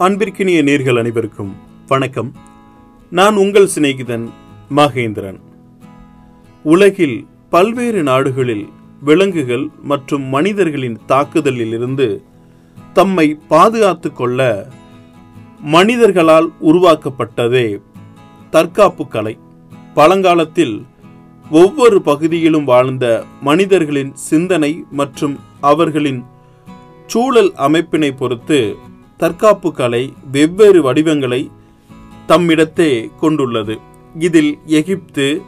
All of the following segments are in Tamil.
அன்பிற்கினிய நேர்கள் அனைவருக்கும் வணக்கம். நான் உங்கள் சிநேகிதன் மகேந்திரன். உலகில் பல்வேறு நாடுகளில் விலங்குகள் மற்றும் மனிதர்களின் தாக்குதலில் இருந்து தம்மை பாதுகாத்து கொள்ள மனிதர்களால் உருவாக்கப்பட்டதே தற்காப்பு கலை. பழங்காலத்தில் ஒவ்வொரு பகுதியிலும் வாழ்ந்த மனிதர்களின் சிந்தனை மற்றும் அவர்களின் சூழல் அமைப்பினை பொறுத்து தற்காப்பு கலை வெவ்வேறு வடிவங்களை தம்மிடத்தே கொண்டுள்ளது. இதில் எகிப்து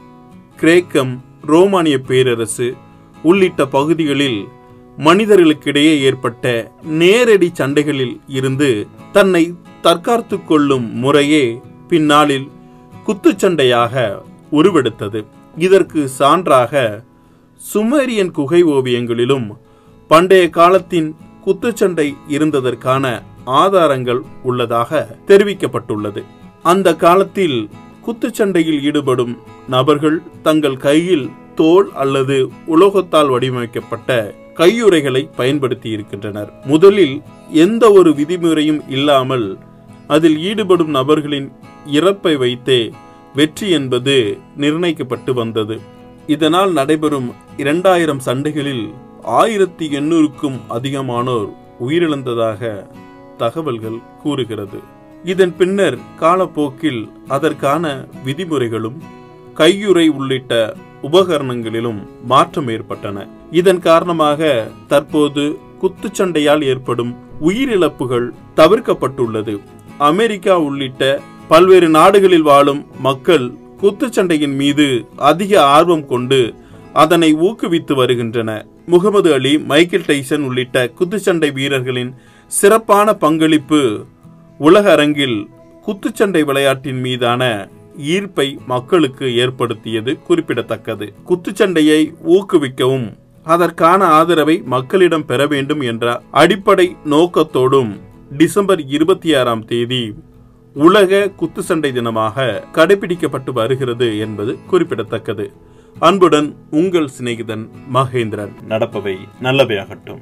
கிரேக்கம் ரோமானிய பேரரசு உள்ளிட்ட பகுதிகளில் மனிதர்களுக்கிடையே ஏற்பட்ட நேரடி சண்டைகளில் இருந்து தன்னை தற்காத்து கொள்ளும் முறையே பின்னாளில் குத்துச்சண்டையாக உருவெடுத்தது. இதற்கு சான்றாக சுமேரியன் குகை ஓவியங்களிலும் பண்டைய காலத்தின் குத்துச்சண்டை இருந்ததற்கான ஆதாரங்கள் உள்ளதாக தெரிவிக்கப்பட்டுள்ளது. அந்த காலத்தில் குத்துச்சண்டையில் ஈடுபடும் நபர்கள் தங்கள் கையில் தோல் அல்லது உலோகத்தால் வடிவமைக்கப்பட்ட கையுறைகளை பயன்படுத்தி இருக்கின்றனர். முதலில் எந்த ஒரு விதிமுறையும் இல்லாமல் அதில் ஈடுபடும் நபர்களின் இறப்பை வைத்தே வெற்றி என்பது நிர்ணயிக்கப்பட்டு வந்தது. இதனால் நடைபெறும் இரண்டாயிரம் சண்டைகளில் ஆயிரத்தி எண்ணூறுக்கும் அதிகமானோர் உயிரிழந்ததாக தகவல்கள் கூறுகிறது. இதன் பின்னர் காலப்போக்கில் அதற்கான விதிமுறைகளும் கையுறை உள்ளிட்ட உபகரணங்களிலும் மாற்றம் ஏற்பட்டன. இதன் காரணமாக தற்போது குத்துச்சண்டையால் ஏற்படும் உயிரிழப்புகள் தவிர்க்கப்பட்டுள்ளது. அமெரிக்கா உள்ளிட்ட பல்வேறு நாடுகளில் வாழும் மக்கள் குத்துச்சண்டையின் மீது அதிக ஆர்வம் கொண்டு அதனை ஊக்குவித்து வருகின்றன. முகமது அலி மைக்கேல் டைசன் உள்ளிட்ட குத்துச்சண்டை வீரர்களின் சிறப்பான பங்களிப்பு உலக அரங்கில் குத்துச்சண்டை விளையாட்டின் மீதான ஈர்ப்பை மக்களுக்கு ஏற்படுத்தியது குறிப்பிடத்தக்கது. குத்துச்சண்டையை ஊக்குவிக்கவும் அதற்கான ஆதரவை மக்களிடம் பெற வேண்டும் என்ற அடிப்படை நோக்கத்தோடும் டிசம்பர் இருபத்தி ஆறாம் தேதி உலக குத்துச்சண்டை தினமாக கடைபிடிக்கப்பட்டு வருகிறது என்பது குறிப்பிடத்தக்கது. அன்புடன் உங்கள் சிநேகிதன் மகேந்திரன். நடப்பவை நல்லவையாகட்டும்.